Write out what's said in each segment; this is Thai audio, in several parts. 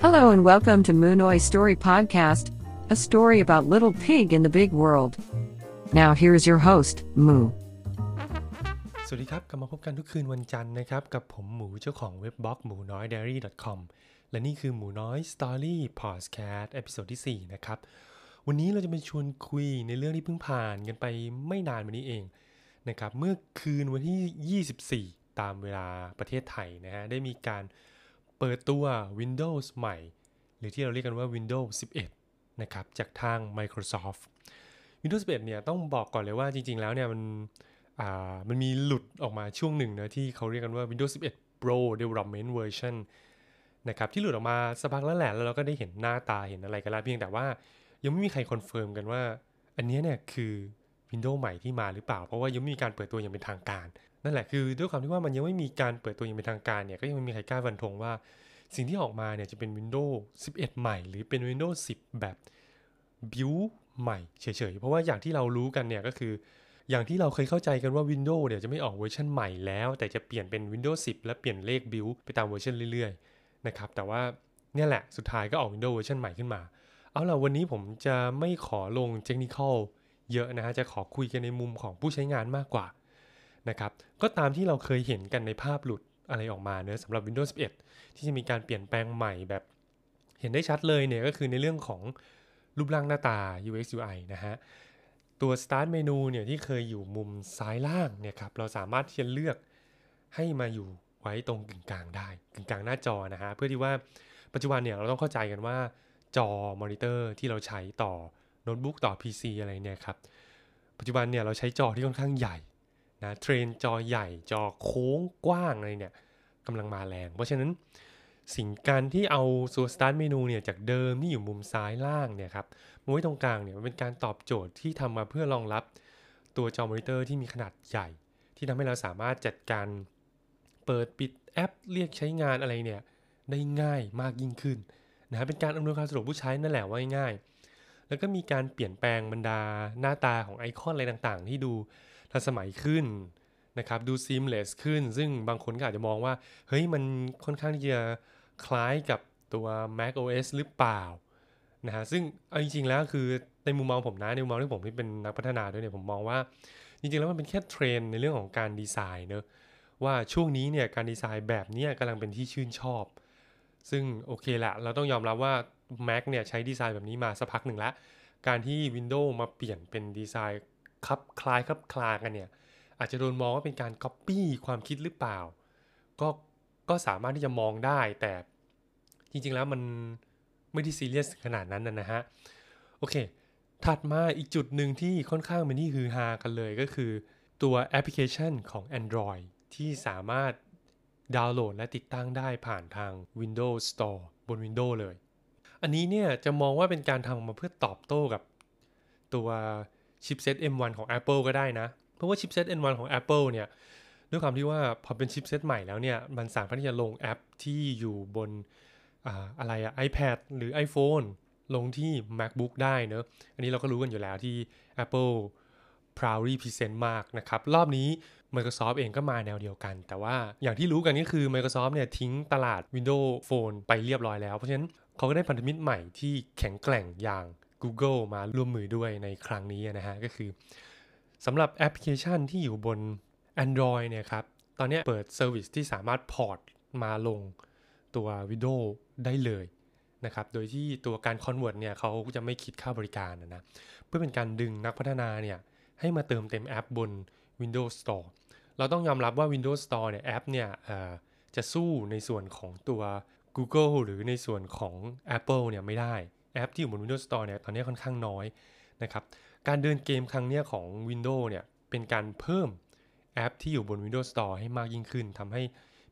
Hello and welcome to Moonoy Story Podcast, a story about little pig in the big world. Now here's your host, Moo. สวัสดีครับ กลับมาพบกันทุกคืนวันจันทร์นะครับ กับผมหมูเจ้าของเว็บบล็อกหมูน้อย diary com และนี่คือหมูน้อย Story Podcast ตอนที่ 4 นะครับ วันนี้เราจะมาชวนคุยในเรื่องที่เพิ่งผ่านกันไปไม่นานมานี้เองนะครับ เมื่อคืนวันที่ 24 ตามเวลาประเทศไทยนะฮะ ได้มีการ เปิดตัว Windows ใหม่ หรือที่เราเรียกกันว่า Windows 11 นะครับ จากทาง Microsoft Windows 11 เนี่ยต้องบอกก่อนเลยว่าจริง ๆ แล้วเนี่ยมันมันมีหลุดออกมาช่วงหนึ่งนะที่เขาเรียกกันว่า Windows 11 Pro Development Version นะครับที่หลุดออกมาสักพักแล้วแหละแล้วเราก็ได้เห็นหน้าตาเห็นอะไรกันแล้วเพียงแต่ว่ายังไม่มีใครคอนเฟิร์มกันว่า อันนี้เนี่ยคือ Windows ใหม่ที่มาหรือเปล่า เพราะว่ายังไม่มีการเปิดตัวอย่างเป็นทางการ นั่นแหละคือด้วยความที่ว่ามันยังไม่มีการเปิดตัวอย่างเป็นทางการเนี่ยก็ยังไม่มีใครกล้าฟันธงว่า สิ่งที่ออกมาเนี่ยจะเป็น Windows 11 ใหม่ หรือเป็น Windows 10 แบบบิวใหม่เฉยๆ เพราะว่าอย่างที่เรารู้กันเนี่ยก็คือ อย่างที่เราเคยเข้าใจกันว่า Windows เนี่ยจะไม่ออกเวอร์ชันใหม่แล้ว แต่จะเปลี่ยนเป็น Windows 10 และเปลี่ยนเลขบิวไปตามเวอร์ชันเรื่อยๆนะครับแต่ว่าเนี่ยแหละสุดท้ายก็ออก Windows เวอร์ชันใหม่ขึ้นมา เอาล่ะวันนี้ผมจะไม่ขอลงเทคนิคเยอะนะฮะจะขอคุยกันในมุมของผู้ใช้งานมากกว่า นะครับ ก็ตามที่เราเคยเห็นกันในภาพหลุดอะไรออกมาเนอะสำหรับ Windows 11 ที่จะมีการเปลี่ยนแปลงใหม่แบบเห็นได้ชัดเลยเนี่ยก็คือในเรื่องของรูปร่างหน้าตา UX UI นะฮะ ตัว Start เมนูเนี่ยที่เคยอยู่มุมซ้ายล่างเนี่ยครับเราสามารถที่จะเลือกให้มาอยู่ไว้ตรงกึ่งกลางได้กึ่งกลางหน้าจอนะฮะเพื่อที่ว่าปัจจุบันเนี่ยเราต้องเข้าใจกันว่าจอมอนิเตอร์ที่เราใช้ต่อโน้ตบุ๊กต่อ PC อะไรเนี่ยครับปัจจุบันเนี่ยเราใช้จอที่ค่อนข้างใหญ่ นะเทรนด์จอใหญ่จอโค้งกว้างอะไรเนี่ยกำลังมาแรง เพราะฉะนั้นสิ่งการที่เอาตัว Start เมนูเนี่ยจากเดิมที่อยู่มุมซ้ายล่างเนี่ยครับมาไว้ตรงกลางเนี่ยมันเป็นการตอบโจทย์ที่ทำมาเพื่อรองรับตัวจอมอนิเตอร์ที่มีขนาดใหญ่ ที่ทำให้เราสามารถจัดการเปิดปิดแอปเรียกใช้งานอะไรเนี่ยได้ง่ายมากยิ่งขึ้นนะเป็นการอำนวยความสะดวกผู้ใช้นั่นแหละว่าง่าย แล้วก็มีการเปลี่ยนแปลงบรรดาหน้าตาของไอคอนอะไรต่างๆ ที่ดู ทันสมัยขึ้นนะครับดู seamless ขึ้น ซึ่งบางคนก็อาจจะมองว่า เฮ้ยมันค่อนข้างที่จะคล้ายกับตัว Mac OS หรือเปล่านะฮะซึ่งเอาจริงๆแล้วคือในมุมมองผมนะในมุมมองที่ผมที่เป็นนักพัฒนาด้วยเนี่ยผมมองว่าจริงๆแล้วมันเป็นแค่เทรนในเรื่องของการดีไซน์เนอะว่าช่วงนี้เนี่ยการดีไซน์แบบนี้กำลังเป็นที่ชื่นชอบ ซึ่งโอเคแหละเราต้องยอมรับว่า Mac เนี่ยใช้ดีไซน์แบบนี้มาสักพักหนึ่งแล้วการที่ Windows มาเปลี่ยนเป็นดีไซน์ คับคล้ายคับคลากันเนี่ยอาจจะโดนมองว่าเป็นการ Copy ความคิดหรือเปล่า ก็ก็สามารถที่จะมองได้แต่จริงๆแล้วมันไม่ได้ซีเรียสขนาดนั้นนะฮะ โอเค ถัดมาอีกจุดหนึ่งที่ค่อนข้างเป็นที่ฮือฮากันเลยก็คือตัวแอปพลิเคชันของ Android ที่สามารถดาวน์โหลดและติดตั้งได้ผ่านทาง Windows Store บน Windows เลย อันนี้เนี่ยจะมองว่าเป็นการทำมาเพื่อตอบโต้กับตัว ชิปเซต M1 ของ Apple ก็ได้นะ เพราะว่าชิปเซต M1 ของ Apple เนี่ย ด้วยความที่ว่าพอเป็นชิปเซตใหม่แล้วเนี่ย มันสามารถที่จะลงแอปที่อยู่บนอะไรอะ iPad หรือ iPhone ลงที่ MacBook ได้เนอะ อันนี้เราก็รู้กันอยู่แล้วที่ Apple proudly present มากนะครับ รอบนี้ Microsoft เองก็มาแนวเดียวกัน แต่ว่าอย่างที่รู้กันก็คือ Microsoft เนี่ยทิ้งตลาด Windows Phone ไปเรียบร้อยแล้ว เพราะฉะนั้นเขาก็ได้พันธมิตรใหม่ที่แข็งแกร่งอย่าง Google มาร่วมมือด้วยในครั้งนี้นะฮะ ก็คือสำหรับแอปพลิเคชันที่อยู่บน Android เนี่ยครับ ตอนนี้เปิด service ที่สามารถ port มาลงตัว Windows ได้เลยนะครับ โดยที่ตัวการ convert เนี่ยเขาจะไม่คิดค่าบริการนะนะ เพื่อเป็นการดึงนักพัฒนาเนี่ยให้มาเติมเต็มแอปบน Windows Store เราต้องยอมรับว่า Windows Store เนี่ยแอปเนี่ยจะสู้ในส่วนของตัว Google หรือในส่วนของ Apple เนี่ยไม่ได้ แอปที่อยู่บน Windows Store เนี่ยตอนนี้ค่อนข้างน้อยนะครับ การเดินเกมครั้งนี้ของ Windows เนี่ยเป็นการเพิ่มแอปที่อยู่บน Windows Store ให้มากยิ่งขึ้นทำให้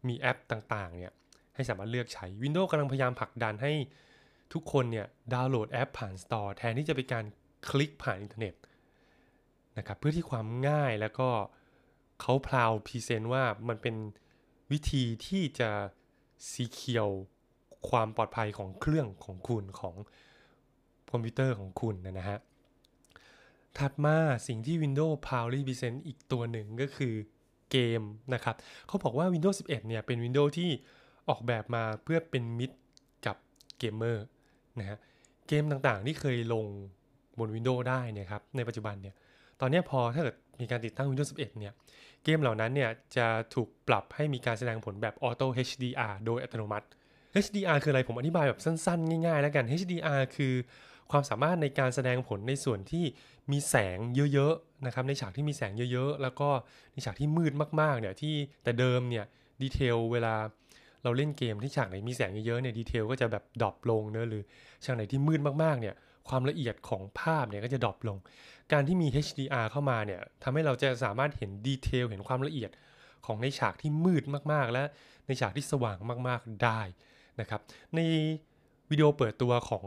มีแอปต่างๆเนี่ยให้สามารถเลือกใช้ Windows กำลังพยายามผลักดันให้ทุกคนเนี่ยดาวน์โหลดแอปผ่าน Store แทนที่จะเป็นการคลิกผ่านอินเทอร์เน็ตนะครับเพื่อที่ความง่ายแล้วก็เขา proud present ว่ามันเป็นวิธีที่จะ secure ความปลอดภัยของเครื่องของคุณของ คอมพิวเตอร์ของคุณนะฮะ ถัดมาสิ่งที่ Windows Proudly Present อีกตัวหนึ่งก็คือเกมนะครับ เขาบอกว่า Windows 11 เนี่ย เป็น Windows ที่ออกแบบมาเพื่อเป็นมิตรกับเกมเมอร์นะฮะ เกมต่างๆ ที่เคยลงบน Windows ได้นี่ยครับ ในปัจจุบันเนี่ย ตอนนี้พอถ้าเกิดมีการติดตั้ง Windows 11 เนี่ย เกมเหล่านั้นเนี่ย จะถูกปรับให้มีการแสดงผลแบบ Auto HDR โดยอัตโนมัติ HDR คืออะไรผมอธิบายแบบสั้นๆ ง่ายๆ แล้วกัน HDR คือ ความสามารถในการแสดงผลในส่วนที่มีแสงเยอะๆนะครับในฉากที่มีแสงเยอะๆ แล้วก็ในฉากที่มืดมากๆเนี่ยที่แต่เดิมเนี่ย detail เวลาเราเล่นเกมที่ฉากไหนมีแสงเยอะๆเนี่ย detail ก็จะแบบ drop ลงเนอะหรือฉากไหนที่มืดมากๆเนี่ยความละเอียดของภาพเนี่ยก็จะ drop ลง การที่มี HDR เข้ามาเนี่ยทำให้เราจะสามารถเห็น detail เห็นความละเอียดของในฉากที่มืดมากๆ และในฉากที่สว่างมากๆได้นะครับในวิดีโอเปิดตัวของ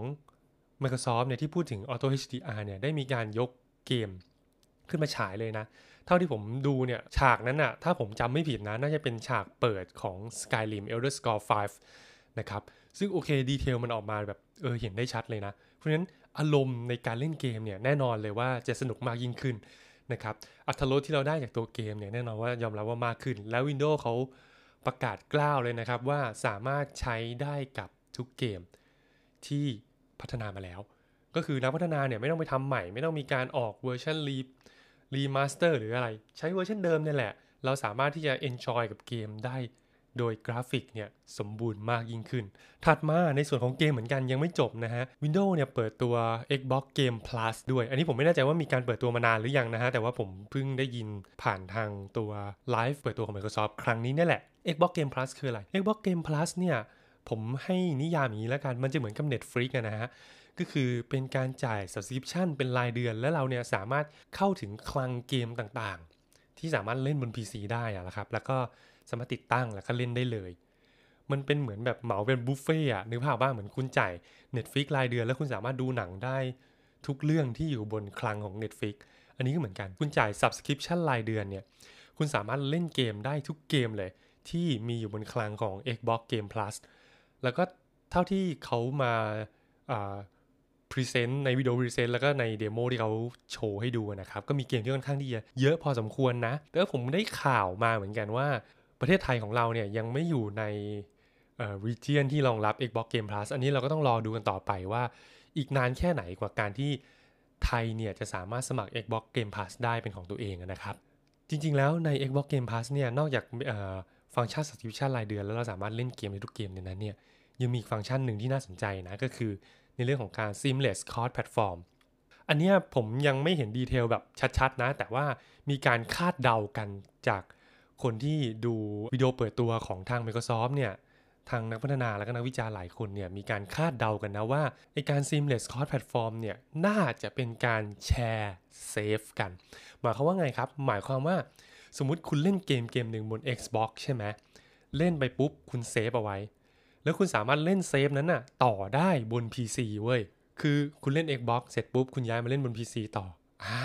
Microsoft เนี่ยที่พูดถึง Auto HDR เนี่ยได้มีการยกเกมขึ้นมาฉายเลยนะ เท่าที่ผมดูเนี่ยฉากนั้นอะถ้าผมจำไม่ผิดนะ น่าจะเป็นฉากเปิดของ Skyrim Elder Scrolls 5 นะครับ ซึ่งโอเคดีเทลมันออกมาแบบเออเห็นได้ชัดเลยนะ เพราะฉะนั้นอารมณ์ในการเล่นเกมเนี่ยแน่นอนเลยว่าจะสนุกมากยิ่งขึ้นนะครับอัตรสที่เราได้จากตัวเกมเนี่ยแน่นอนว่ายอมรับว่ามากขึ้น แล้ว Windows เขาประกาศกล้าวเลยนะครับว่าสามารถใช้ได้กับทุกเกมที่ พัฒนามาแล้ว ก็คือนักพัฒนาเนี่ยไม่ต้องไปทำใหม่ ไม่ต้องมีการออกเวอร์ชัน re remaster หรืออะไร ใช้เวอร์ชันเดิมเนี่ยแหละ เราสามารถที่จะ enjoy กับเกมได้ โดยกราฟิกเนี่ยสมบูรณ์มากยิ่งขึ้น ถัดมาในส่วนของเกมเหมือนกันยังไม่จบนะฮะ Windows เนี่ยเปิดตัว Xbox Game Pass ด้วย อันนี้ผมไม่แน่ใจว่ามีการเปิดตัวมานานหรือยังนะฮะ แต่ว่าผมเพิ่งได้ยินผ่านทางตัวไลฟ์เปิดตัวของ Microsoft ครั้งนี้นี่แหละ Xbox Game Plus คืออะไร Xbox Game Plus เนี่ย ผมให้นิยามอย่างนี้แล้วกัน มันจะเหมือนกับ Netflix นะฮะ ก็คือเป็นการจ่าย subscription เป็นรายเดือน แล้วเราเนี่ยสามารถเข้าถึงคลังเกมต่างๆ ที่สามารถเล่นบน PC ได้อะนะครับ แล้วก็สามารถติดตั้งแล้วก็เล่นได้เลย มันเป็นเหมือนแบบเหมาเป็นบุฟเฟ่อะนึกภาพบ้างเหมือนคุณจ่าย Netflix รายเดือน แล้วคุณสามารถดูหนังได้ทุกเรื่องที่อยู่บนคลังของ Netflix อันนี้ก็เหมือนกัน คุณจ่าย subscription รายเดือนเนี่ย คุณสามารถเล่นเกมได้ทุกเกมเลย ที่มีอยู่บนคลังของ Xbox Game Pass แล้วก็เท่าที่เขามา present ในวิดีโอ present แล้วก็ใน demo ที่เขาโชว์ให้ดูนะครับ ก็มีเกมที่ค่อนข้างที่จะเยอะพอสมควรนะ แต่ผมได้ข่าวมาเหมือนกันว่า ประเทศไทยของเราเนี่ยยังไม่อยู่ในเอ่อ region ที่รองรับ Xbox Game Pass อันนี้เราก็ต้องรอดูกันต่อไปว่า อีกนานแค่ไหนกว่าการที่ไทยเนี่ยจะสามารถสมัคร Xbox Game Pass ได้เป็นของตัวเองนะครับ จริงๆแล้วใน Xbox Game Pass เนี่ยนอกจาก ฟังก์ชัน subscription รายเดือน แล้วเราสามารถเล่นเกมในทุกเกมในนั้นเนี่ยยังมีอีกฟังก์ชันหนึ่งที่น่าสนใจนะ ก็คือในเรื่องของการ seamless cross platform อันนี้ผมยังไม่เห็นดีเทลแบบชัดๆนะ แต่ว่ามีการคาดเดากันจากคนที่ดูวิดีโอเปิดตัวของทาง Microsoft เนี่ยทางนักพัฒนาและก็นักวิจารณ์หลายคนเนี่ยมีการคาดเดากันนะว่าไอการ seamless cross platform เนี่ยน่าจะเป็นการแชร์เซฟกัน หมายความว่าไงครับ หมายความว่า สมมุติคุณเล่นเกมเกมหนึ่งบน Xbox ใช่ไหมเล่นไปปุ๊บคุณเซฟเอาไว้ แล้วคุณสามารถเล่นเซฟนั้นน่ะต่อได้บน PC เว้ย คือคุณเล่น Xbox เสร็จปุ๊บคุณย้ายมาเล่นบน PC ต่ออ่า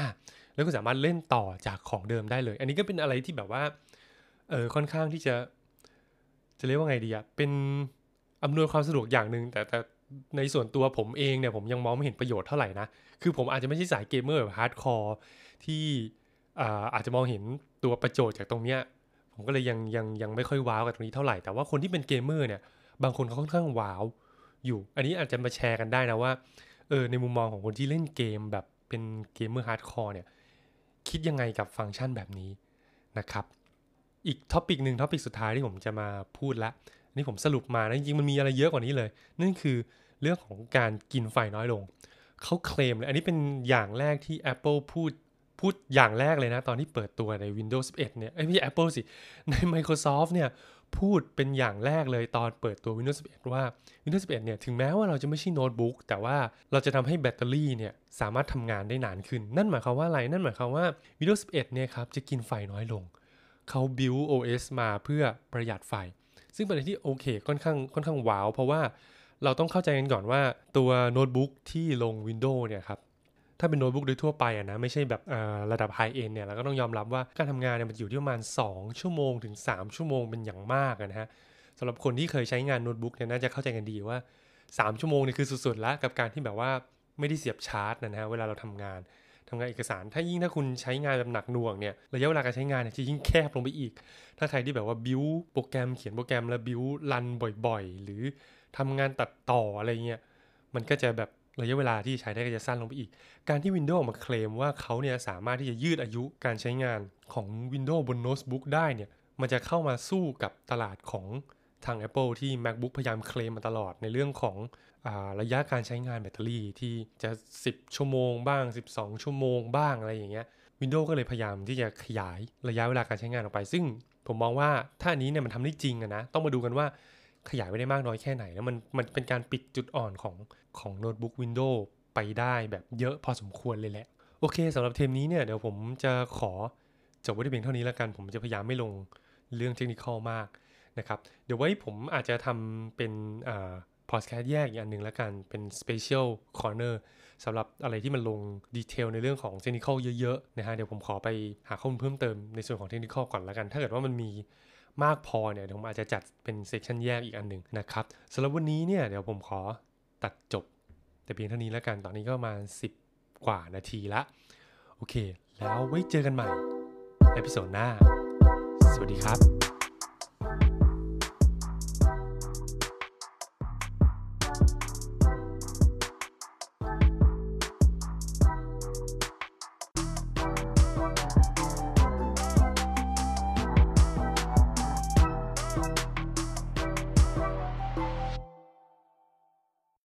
แล้วคุณสามารถเล่นต่อจากของเดิมได้เลย อันนี้ก็เป็นอะไรที่แบบว่า เออค่อนข้างที่จะ จะเรียกว่าไงดีอะเป็นอำนวยความสะดวกอย่างหนึ่งแต่แต่ในส่วนตัวผมเองเนี่ยผมยังมองไม่เห็นประโยชน์เท่าไหร่นะ คือผมอาจจะไม่ใช่สายเกมเมอร์แบบฮาร์ดคอร์ที่ อาจจะมองเห็นตัวประโยชน์จากตรงเนี้ยผมก็เลยยังยังยังไม่ค่อยว้าวกับตรงนี้เท่าไหร่แต่ว่าคนที่เป็นเกมเมอร์เนี่ยบางคนเขาค่อนข้างว้าวอยู่ อันนี้อาจจะมาแชร์กันได้นะว่าเออในมุมมองของคนที่เล่นเกมแบบเป็นเกมเมอร์ฮาร์ดคอร์เนี่ยคิดยังไงกับฟังก์ชันแบบนี้นะครับ อีก topic หนึ่ง topic สุดท้ายที่ผมจะมาพูดละนี่ผมสรุปมานะจริงๆมันมีอะไรเยอะกว่านี้เลย นั่นคือเรื่องของการกินไฟน้อยลงเขาเคลมเลยอันนี้เป็นอย่างแรกที่ Apple พูด พูดอย่างแรกเลยนะ ตอนที่เปิดตัวใน Windows 11 เนี่ยไม่ใช่ Apple สิ ใน Microsoft เนี่ย พูดเป็นอย่างแรกเลยตอนเปิดตัว Windows 11 ว่า Windows 11 เนี่ย ถึงแม้ว่าเราจะไม่ใช่โน้ตบุ๊กแต่ว่าเราจะทำให้แบตเตอรี่เนี่ย สามารถทำงานได้นานขึ้น นั่นหมายความว่าอะไร นั่นหมายความว่า Windows 11 เนี่ยครับ จะกินไฟน้อยลง เขา build OS มาเพื่อประหยัดไฟ ซึ่งเป็นอะไรที่โอเคค่อนข้างค่อนข้างว้าว เพราะว่าเราต้องเข้าใจกันก่อนว่าตัวโน้ตบุ๊กที่ลง Windows เนี่ยครับ ถ้าเป็นโน้ตบุ๊กโดยทั่วไปอะนะไม่ใช่แบบระดับไฮเอ็นเนี่ยเราก็ต้องยอมรับว่าการทำงานเนี่ยมันอยู่ที่ประมาณ 2 ชั่วโมงถึง 3 ชั่วโมงเป็นอย่างมากนะฮะสำหรับคนที่เคยใช้งานโน้ตบุ๊กเนี่ยน่าจะเข้าใจกันดีว่า 3 ชั่วโมงนี่คือสุดๆแล้วกับการที่แบบว่าไม่ได้เสียบชาร์จนะฮะเวลาเราทำงานทำงานเอกสาร ถ้ายิ่งถ้าคุณใช้งานแบบหนักหน่วงเนี่ยระยะเวลาการใช้งานเนี่ยจะยิ่งแคบลงไปอีก ถ้าใครที่แบบว่า build โปรแกรมเขียนโปรแกรมแล้ว build run บ่อยๆ หรือทำงานตัดต่ออะไรเงี้ยมันก็จะแบบ ระยะเวลาที่ใช้ได้ก็จะสั้นลงไปอีก การที่ Windows มาเคลมว่าเขาเนี่ยสามารถที่จะยืดอายุการใช้งานของ Windows บนโน้ตบุ๊กได้เนี่ย มันจะเข้ามาสู้กับตลาดของทาง Apple ที่ MacBook พยายามเคลมมาตลอดในเรื่องของอระยะการใช้งานแบตเตอรี่ที่จะ 10 ชั่วโมงบ้าง 12 ชั่วโมงบ้างอะไรอย่างเงี้ย Windows ก็เลยพยายามที่จะขยายระยะเวลาการใช้งานออกไป ซึ่งผมมองว่าถ้าอันนี้เนี่ยมันทำได้จริงอะนะ ต้องมาดูกันว่า ขยายไปได้มากน้อยแค่ไหนแล้วมันมันเป็นการปิดจุดอ่อนของของโน้ตบุ๊ก Windows ไปได้แบบเยอะพอสมควรเลยแหละ โอเคสำหรับเทปนี้เนี่ยเดี๋ยวผมจะขอจบไว้ที่เพียงเท่านี้แล้วกัน ผมจะพยายามไม่ลงเรื่องเทคนิคมากนะครับ เดี๋ยวไว้ผมอาจจะทำเป็นอ่าพอดแคสต์แยกอีกอันหนึ่งแล้วกันเป็น Special Corner สำหรับอะไรที่มันลง detail ในเรื่องของเทคนิคเยอะๆนะฮะเดี๋ยวผมขอไปหาข้อมูลเพิ่มเติมในส่วนของเทคนิคก่อนแล้วกัน ถ้าเกิดว่ามันมี มากพอเนี่ยผมอาจจะจัดเป็น session แยกอีกอันหนึ่งนะครับสำหรับวันนี้เนี่ยเดี๋ยวผมขอตัดจบ แต่เพียงเท่านี้แล้วกันตอนนี้ก็มา 10 กว่านาทีละ โอเค แล้วไว้เจอกันใหม่ episode หน้า สวัสดีครับ